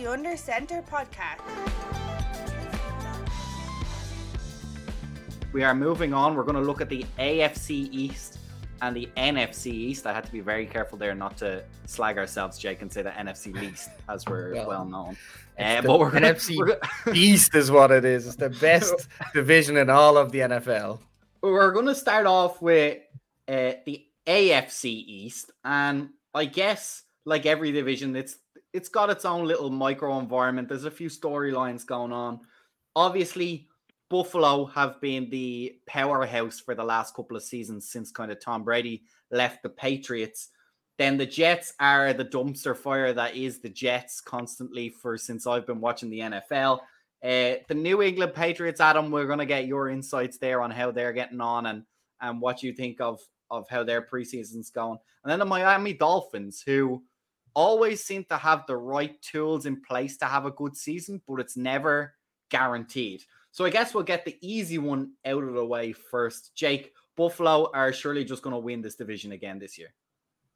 the Under Center podcast. We are moving on. We're going to look at the AFC East and the NFC East. I had to be very careful there not to slag ourselves, Jake, and say the NFC least, as we're well, well known. Uh, but we're NFC gonna, we're, East is what it is. It's the best division in all of the NFL. We're going to start off with uh, the AFC East, and I guess like every division, it's it's got its own little micro environment. There's a few storylines going on. Obviously, Buffalo have been the powerhouse for the last couple of seasons since kind of Tom Brady left the Patriots. Then the Jets are the dumpster fire that is the Jets constantly for since I've been watching the NFL. Uh, the New England Patriots, Adam, we're going to get your insights there on how they're getting on and and what you think of of how their preseason's going. And then the Miami Dolphins, who always seem to have the right tools in place to have a good season, but it's never guaranteed. So I guess we'll get the easy one out of the way first. Jake, Buffalo are surely just going to win this division again this year.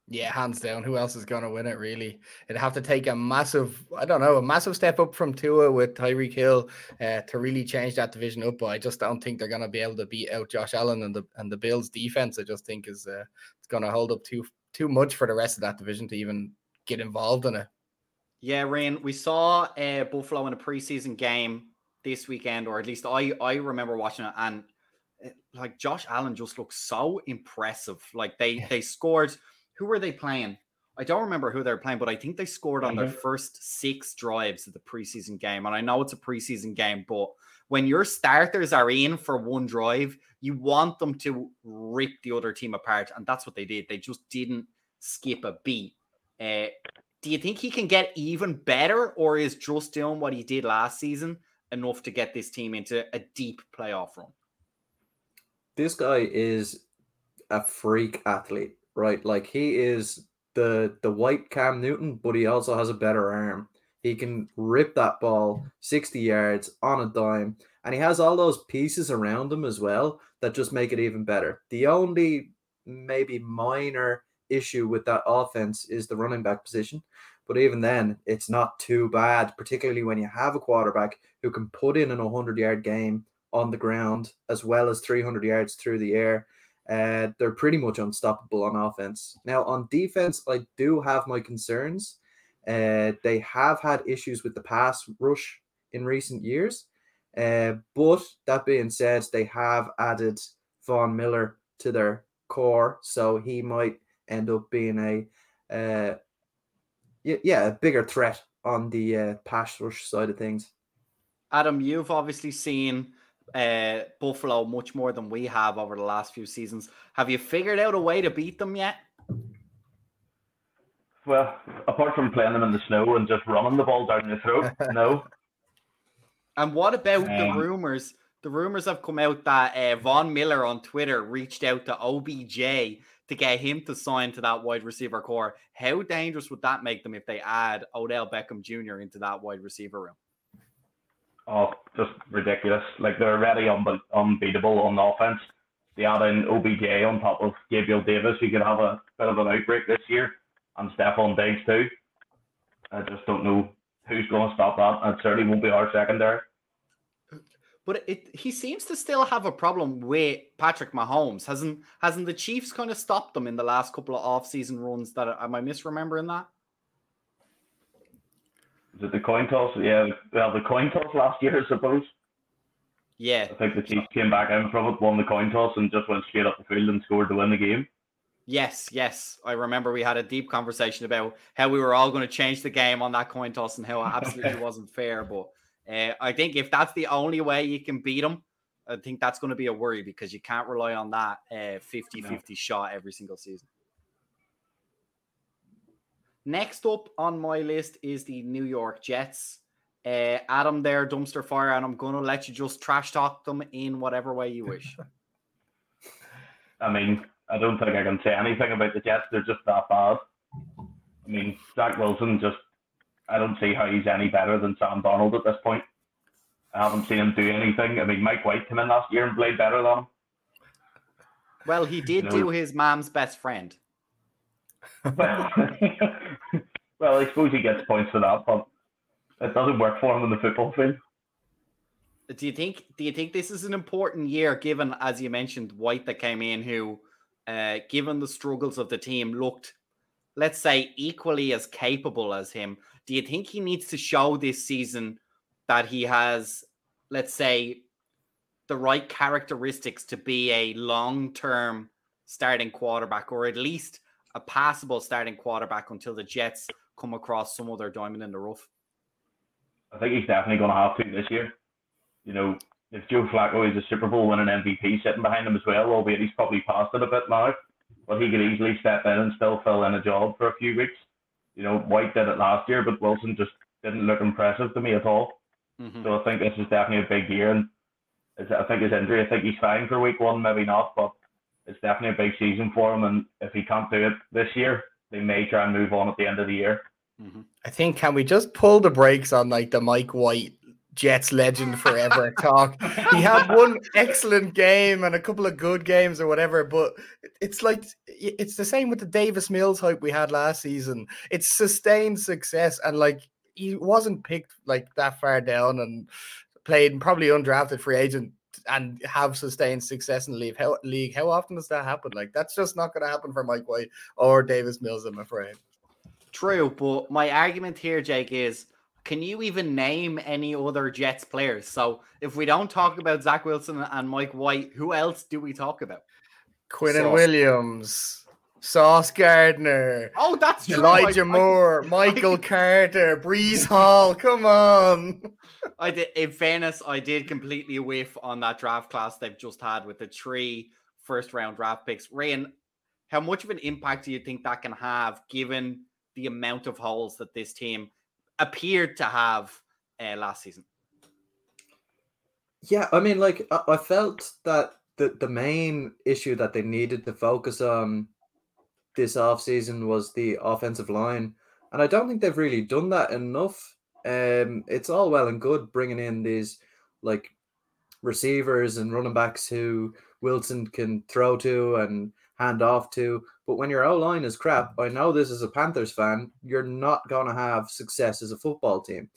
Yeah, hands down. Who else is going to win it? Really, it'd have to take a massive, I don't know, a massive step up from Tua with Tyreek Hill uh, to really change that division up. But I just don't think they're going to be able to beat out Josh Allen and the and the Bills' defense. I just think is uh, it's going to hold up too too much for the rest of that division to even get involved in it. Yeah, Rain, we saw uh, Buffalo in a preseason game this weekend, or at least I I remember watching it, and uh, like Josh Allen just looks so impressive. Like they they scored who were they playing? I don't remember who they're playing, but I think they scored on mm-hmm. their first six drives of the preseason game. And I know it's a preseason game, but when your starters are in for one drive, you want them to rip the other team apart. And that's what they did. They just didn't skip a beat. Uh, do you think he can get even better, or is just doing what he did last season enough to get this team into a deep playoff run? This guy is a freak athlete right? Like he is the the white Cam Newton, but he also has a better arm. He can rip that ball 60 yards on a dime, and he has all those pieces around him as well that just make it even better. The only maybe minor issue with that offense is the running back position. But even then, it's not too bad, particularly when you have a quarterback who can put in an 100 yard game on the ground as well as 300 yards through the air. Uh, they're pretty much unstoppable on offense. Now, on defense, I do have my concerns. Uh, they have had issues with the pass rush in recent years. Uh, but that being said, they have added Von Miller to their core, so he might end up being a uh, yeah, a bigger threat on the uh, pass rush side of things. Adam, you've obviously seen uh, Buffalo much more than we have over the last few seasons. Have you figured out a way to beat them yet? Well, apart from playing them in the snow and just running the ball down your throat, no. And what about um, the rumors? The rumors have come out that uh, Von Miller on Twitter reached out to OBJ to get him to sign to that wide receiver corps. How dangerous would that make them if they add Odell Beckham Jr. into that wide receiver room? Oh, just ridiculous. Like they're already unbe- unbeatable on offense. They add in OBJ on top of Gabriel Davis, who could have a bit of an outbreak this year, and Stefon Diggs too. I just don't know who's going to stop that. And certainly won't be our secondary. But it, he seems to still have a problem with Patrick Mahomes. Hasn't hasn't the Chiefs kind of stopped them in the last couple of off-season runs? That am I misremembering that? Is it the coin toss? Yeah, well, the coin toss last year, I suppose. Yeah. I think the Chiefs came back in from it, won the coin toss, and just went straight up the field and scored to win the game. Yes, yes. I remember we had a deep conversation about how we were all going to change the game on that coin toss and how it absolutely wasn't fair. But uh, I think if that's the only way you can beat them, I think that's going to be a worry because you can't rely on that uh, 50 uh, 50 no. shot every single season. Next up on my list is the New York Jets. Uh, Adam, there, dumpster fire, and I'm going to let you just trash talk them in whatever way you wish. I mean, I don't think I can say anything about the Jets. They're just that bad. I mean, Zach Wilson just, I don't see how he's any better than Sam Darnold at this point. I haven't seen him do anything. I mean, Mike White came in last year and played better than him. Well, he did you know, do his mom's best friend well, well, I suppose he gets points for that, but it doesn't work for him in the football field. Do you think? Do you think this is an important year, given as you mentioned, White that came in, who, uh, given the struggles of the team, looked, let's say, equally as capable as him. Do you think he needs to show this season that he has, let's say, the right characteristics to be a long-term starting quarterback, or at least a passable starting quarterback until the Jets come across some other diamond in the rough? I think he's definitely going to have to this year. You know, if Joe Flacco is a Super Bowl winning MVP sitting behind him as well, albeit he's probably past it a bit now, but he could easily step in and still fill in a job for a few weeks. You know, White did it last year, but Wilson just didn't look impressive to me at all. Mm-hmm. So I think this is definitely a big year, and I think his injury. I think he's fine for week one, maybe not, but it's definitely a big season for him. And if he can't do it this year, they may try and move on at the end of the year. Mm-hmm. I think can we just pull the brakes on like the Mike White Jets legend forever talk. He had one excellent game and a couple of good games or whatever, but it's like it's the same with the Davis Mills hype we had last season. It's sustained success and like he wasn't picked like that far down and played probably undrafted free agent and have sustained success in the league. How, league. How often does that happen? Like that's just not going to happen for Mike White or Davis Mills, I'm afraid. True, but my argument here, Jake, is can you even name any other Jets players? So if we don't talk mm. about Zach Wilson and Mike White, who else do we talk about? Quinnen Williams, Sauce Gardner. Oh, that's true. Elijah I, Moore, I, Michael I, Carter, Breece Hall. Come on. I did. In fairness, I did completely whiff on that draft class they've just had with the three first round draft picks. Rain, how much of an impact do you think that can have, given the amount of holes that this team appeared to have uh, last season. Yeah, I mean, like I, felt that the the main issue that they needed to focus on this off season was the offensive line, and I don't think they've really done that enough. Um, it's all well and good bringing in these like receivers and running backs who Wilson can throw to and hand off to. But when your O line is crap, I know this is a Panthers fan, you're not going to have success as a football team.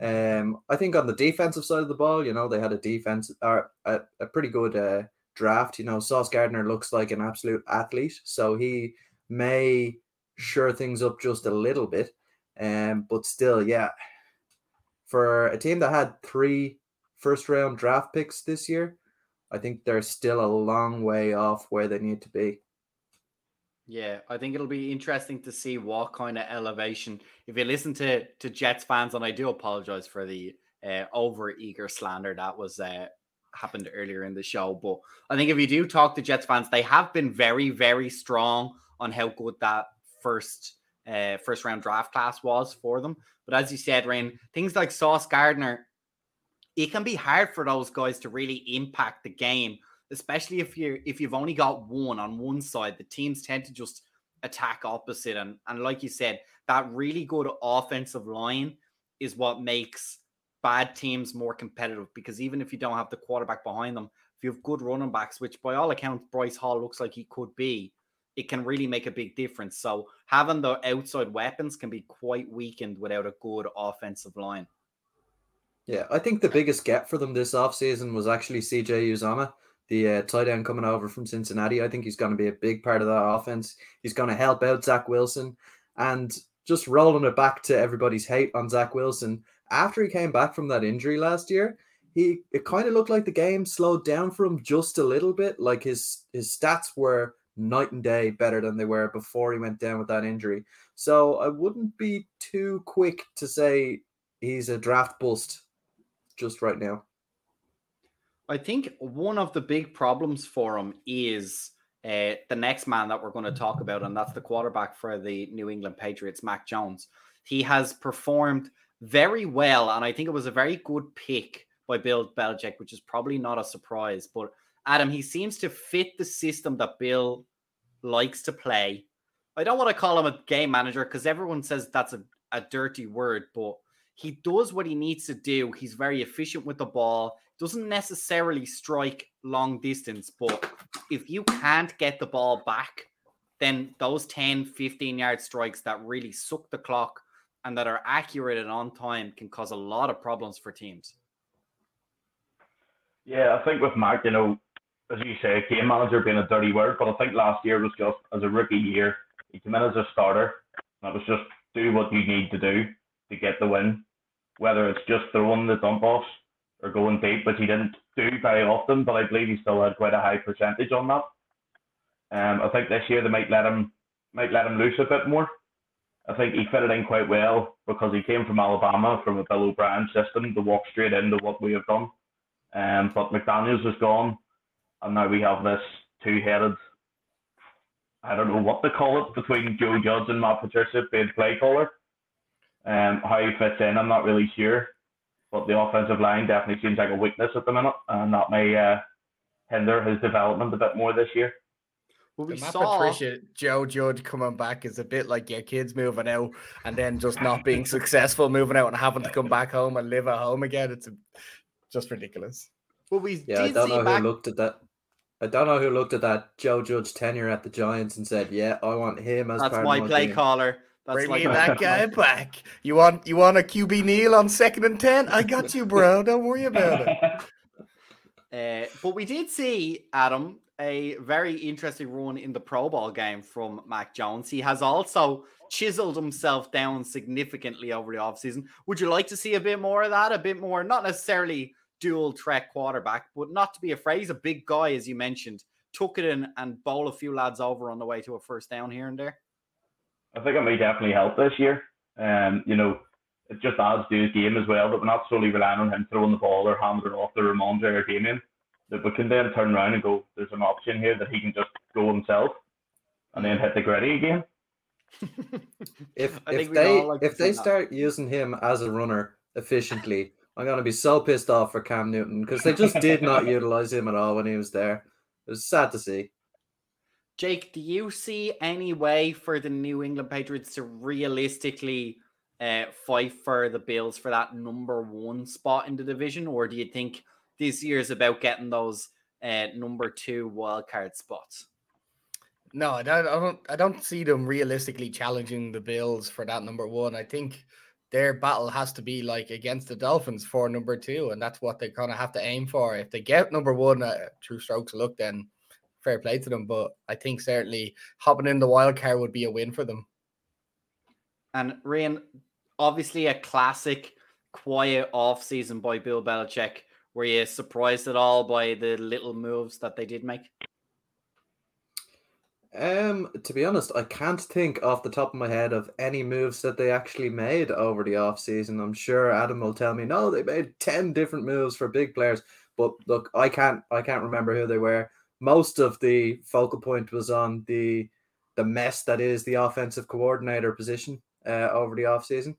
Um, I think on the defensive side of the ball, you know, they had a defense or a, a pretty good uh, draft. You know, Sauce Gardner looks like an absolute athlete, so he may sure things up just a little bit. Um, but still, yeah, for a team that had three first round draft picks this year, I think they're still a long way off where they need to be. Yeah, I think it'll be interesting to see what kind of elevation. If you listen to to Jets fans, and I do apologize for the uh, over eager slander that was uh, happened earlier in the show, but I think if you do talk to Jets fans, they have been very very strong on how good that first uh, first round draft class was for them. But as you said, Rain, things like Sauce Gardner, it can be hard for those guys to really impact the game especially if you if you've only got one on one side, the teams tend to just attack opposite. And and like you said, that really good offensive line is what makes bad teams more competitive because even if you don't have the quarterback behind them, if you have good running backs, which by all accounts Bryce Hall looks like he could be, it can really make a big difference. So having the outside weapons can be quite weakened without a good offensive line. Yeah, I think the biggest get for them this offseason was actually CJ Uzomah, the uh, tight end coming over from Cincinnati. I think he's going to be a big part of that offense. He's going to help out Zach Wilson. And just rolling it back to everybody's hate on Zach Wilson, after he came back from that injury last year, he it kind of looked like the game slowed down for him just a little bit. Like his his stats were night and day better than they were before he went down with that injury. So I wouldn't be too quick to say he's a draft bust just right now. I think one of the big problems for him is uh, the next man that we're going to talk about, and that's the quarterback for the New England Patriots, Mac Jones. He has performed very well, and I think it was a very good pick by Bill Belichick, which is probably not a surprise. But Adam, he seems to fit the system that Bill likes to play. I don't want to call him a game manager because everyone says that's a, a dirty word, but he does what he needs to do. He's very efficient with the ball doesn't necessarily strike long distance, but if you can't get the ball back, then those 10, 15 yard strikes that really suck the clock and that are accurate and on time can cause a lot of problems for teams. Yeah, I think with Mac, you know, as you say, game manager being a dirty word, but I think last year was just as a rookie year. He came in as a starter. And it was just do what you need to do to get the win, whether it's just throwing the dump offs or going deep, which he didn't do very often. But I believe he still had quite a high percentage on that. Um, I think this year they might let him might let him loose a bit more. I think he fitted in quite well because he came from Alabama from a Bill O'Brien system to walk straight into what we have done. Um, but McDaniels is gone, and now we have this two-headed. I don't know what to call it between Joe Judge and Matt Patricia being play caller. Um, how he fits in, I'm not really sure. But the offensive line definitely seems like a weakness at the minute, and that may uh, hinder his development a bit more this year. Well, we Matt saw Patricia, Joe Judge coming back is a bit like your kids moving out and then just not being successful moving out and having to come back home and live at home again. It's a, just ridiculous. well, we Yeah, I don't see know back. who looked at that. I don't know who looked at that Joe Judge tenure at the Giants and said, "Yeah, I want him as That's part my of my play team." caller. That's Bring like me that guy back. You want you want a QB Neal on second and ten? I got you, bro. Don't worry about it. Uh, but we did see Adam a very interesting run in the Pro Bowl game from Mac Jones. He has also chiseled himself down significantly over the offseason. Would you like to see a bit more of that? A bit more, not necessarily dual threat quarterback, but not to be afraid. He's a big guy, as you mentioned. Took it in and bowl a few lads over on the way to a first down here and there. I think it may definitely help this year. Um, you know, it just adds to his game as well that we're not solely relying on him throwing the ball or handing it off to Rhamondre or Damien. That we can then turn around and go, there's an option here that he can just go himself and then hit the griddy again. If if they like if they that. start using him as a runner efficiently, I'm gonna be so pissed off for Cam Newton because they just did not utilize him at all when he was there. It was sad to see. Jake, do you see any way for the New England Patriots to realistically uh, fight for the Bills for that number one spot in the division, or do you think this year is about getting those uh, number two wildcard spots? No, I don't, I don't. I don't see them realistically challenging the Bills for that number one. I think their battle has to be like against the Dolphins for number two, and that's what they kind of have to aim for. If they get number one uh, strokes of luck, then fair play to them. But I think certainly hopping in the wild card would be a win for them. And Ryan, obviously a classic quiet off season by Bill Belichick. Were you surprised at all by the little moves that they did make? Um, to be honest, I can't think off the top of my head of any moves that they actually made over the off season. I'm sure Adam will tell me, no, they made 10 different moves for big players. But look, I can't I can't remember who they were. Most of the focal point was on the the mess that is the offensive coordinator position uh, over the off season.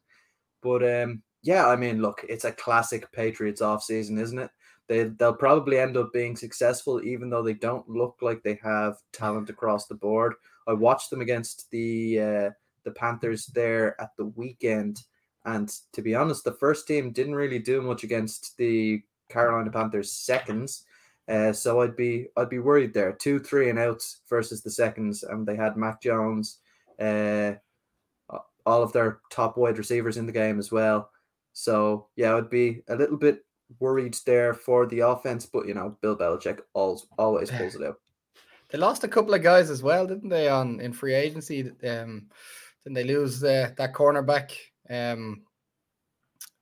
But um yeah, I mean, look, it's a classic Patriots off season, isn't it? They they'll probably end up being successful, even though they don't look like they have talent across the board. I watched them against the uh, the Panthers there at the weekend, and to be honest, the first team didn't really do much against the Carolina Panthers seconds. Uh, so I'd be I'd be worried there. Two three and outs versus the seconds, and they had Mac Jones, uh, all of their top wide receivers in the game as well. So yeah, I'd be a little bit worried there for the offense, but you know, Bill Belichick always always pulls it out. They lost a couple of guys as well, didn't they? On in free agency, um, didn't they lose uh, that cornerback? Um,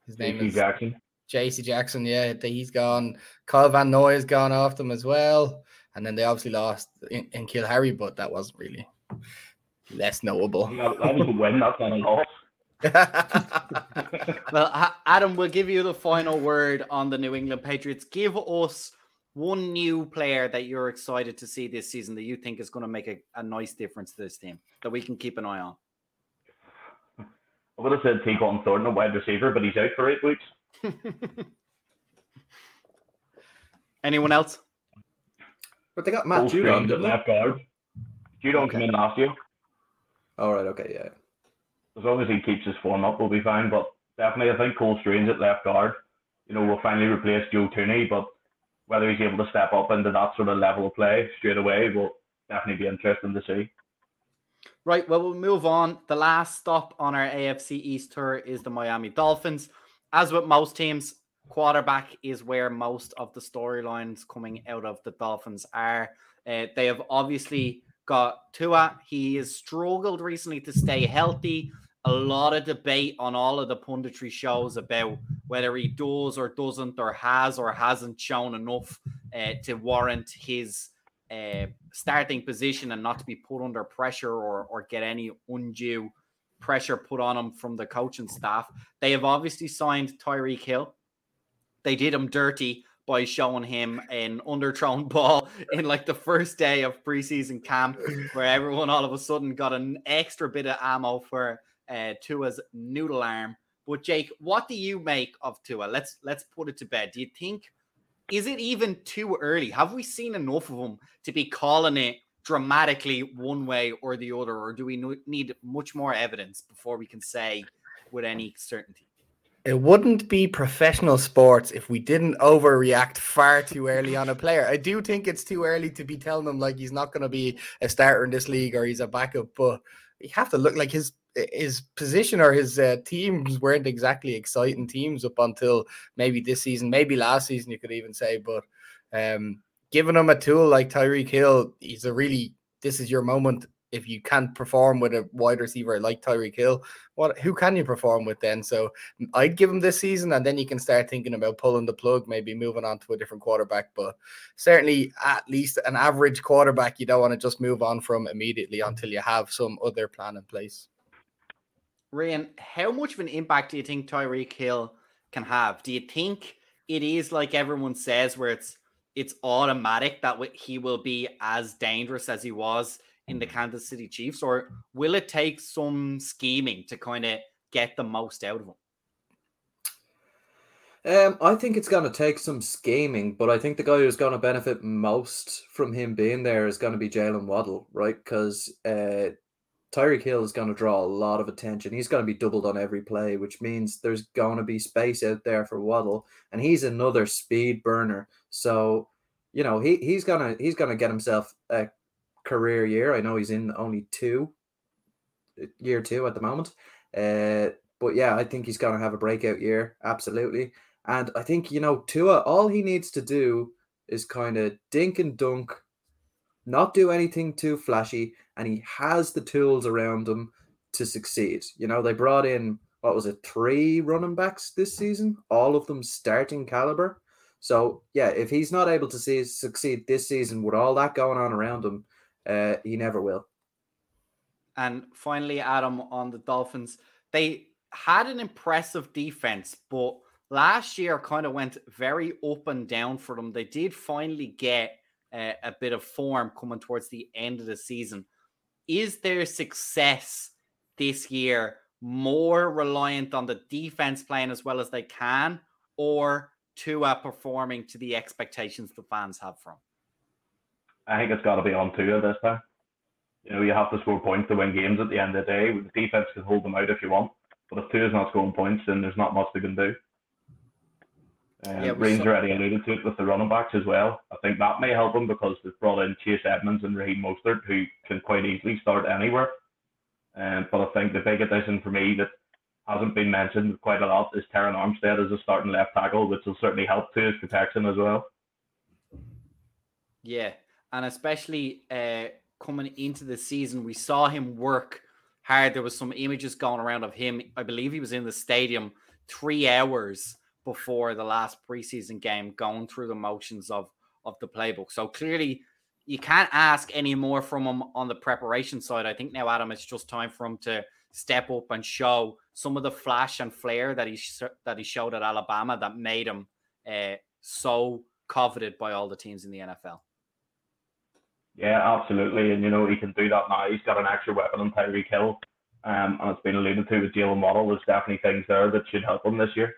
his name J.C. is Jackson. J.C. Jackson. Yeah, he's gone. Kyle Van Noy has gone off them as well, and then they obviously lost in, N'Keal Harry, but that wasn't really less knowable. That, that was a win, that's not a loss. Well, Adam, we'll give you the final word on the New England Patriots. Give us one new player that you're excited to see this season that you think is going to make a, a nice difference to this team that we can keep an eye on. I would have said Tyquan Thornton, a wide receiver, but he's out for eight weeks. Anyone else? But they got Matt Cole Judon, at left guard. Judon came Okay. in last year. All right, okay, yeah. As long as he keeps his form up, we'll be fine. But definitely, I think Cole Strange at left guard. You know, we'll finally replace Joe Thuney, but whether he's able to step up into that sort of level of play straight away will definitely be interesting to see. Right, well, we'll move on. The last stop on our AFC East tour is the Miami Dolphins. As with most teams, quarterback is where most of the storylines coming out of the Dolphins are. Uh, they have obviously got Tua. He has struggled recently to stay healthy. A lot of debate on all of the punditry shows about whether he does or doesn't, or has or hasn't shown enough uh, to warrant his uh, starting position and not to be put under pressure or, or get any undue pressure put on him from the coaching staff. They have obviously signed Tyreek Hill. They did him dirty by showing him an underthrown ball in like the first day of preseason camp, where everyone all of a sudden got an extra bit of ammo for uh, Tua's noodle arm. But Jake, what do you make of Tua? Let's let's put it to bed. Do you think is it even too early? Have we seen enough of him to be calling it dramatically one way or the other, or do we need much more evidence before we can say with any certainty? It wouldn't be professional sports if we didn't overreact far too early on a player. I do think it's too early to be telling him like he's not going to be a starter in this league or he's a backup, but you have to look like his his position or his uh, teams weren't exactly exciting teams up until maybe this season, maybe last season, you could even say. But um, giving him a tool like Tyreek Hill, he's a really this is your moment. If you can't perform with a wide receiver like Tyreek Hill, what who can you perform with then? So I'd give him this season, and then you can start thinking about pulling the plug, maybe moving on to a different quarterback. But certainly, at least an average quarterback, you don't want to just move on from immediately until you have some other plan in place. Ryan, how much of an impact do you think Tyreek Hill can have? Do you think it is like everyone says, where it's it's automatic that he will be as dangerous as he was in the Kansas City Chiefs, or will it take some scheming to kind of get the most out of him? Um, I think it's going to take some scheming, but I think the guy who's going to benefit most from him being there is going to be Jaylen Waddle, right? Because uh, Tyreek Hill is going to draw a lot of attention. He's going to be doubled on every play, which means there's going to be space out there for Waddle, and he's another speed burner. So, you know, he he's gonna he's gonna get himself a career year. I know he's in only two, year two at the moment. Uh, but yeah, I think he's gonna have a breakout year, absolutely. And I think you know Tua, all he needs to do is kind of dink and dunk, not do anything too flashy, and he has the tools around him to succeed. You know, they brought in what was it, three running backs this season, all of them starting caliber. So yeah, if he's not able to see succeed this season with all that going on around him, uh, he never will. And finally, Adam on the Dolphins, they had an impressive defense, but last year kind of went very up and down for them. They did finally get uh, a bit of form coming towards the end of the season is their success this year more reliant on the defense playing as well as they can, or Tua performing to the expectations the fans have from? I think it's got to be on Tua this time. You know, you have to score points to win games at the end of the day. The defense can hold them out if you want, but if Tua's not scoring points, then there's not much they can do. Um, yeah, Rains already alluded to it with the running backs as well. I think that may help them because they've brought in Chase Edmonds and Raheem Mostert, who can quite easily start anywhere. Um, but I think the big addition for me that hasn't been mentioned quite a lot is Terron Armstead as a starting left tackle, which will certainly help to his protection as well. Yeah, and especially uh, coming into the season, we saw him work hard. There was some images going around of him. I believe he was in the stadium three hours before the last preseason game, going through the motions of of the playbook. So clearly, you can't ask any more from him on the preparation side. I think now, Adam, it's just time for him to step up and show some of the flash and flair that he that he showed at Alabama that made him uh, so coveted by all the teams in the NFL. Yeah, absolutely, and you know he can do that now. He's got an extra weapon on Tyreek Hill, um, and it's been alluded to with Jaylen Waddle. There's definitely things there that should help him this year.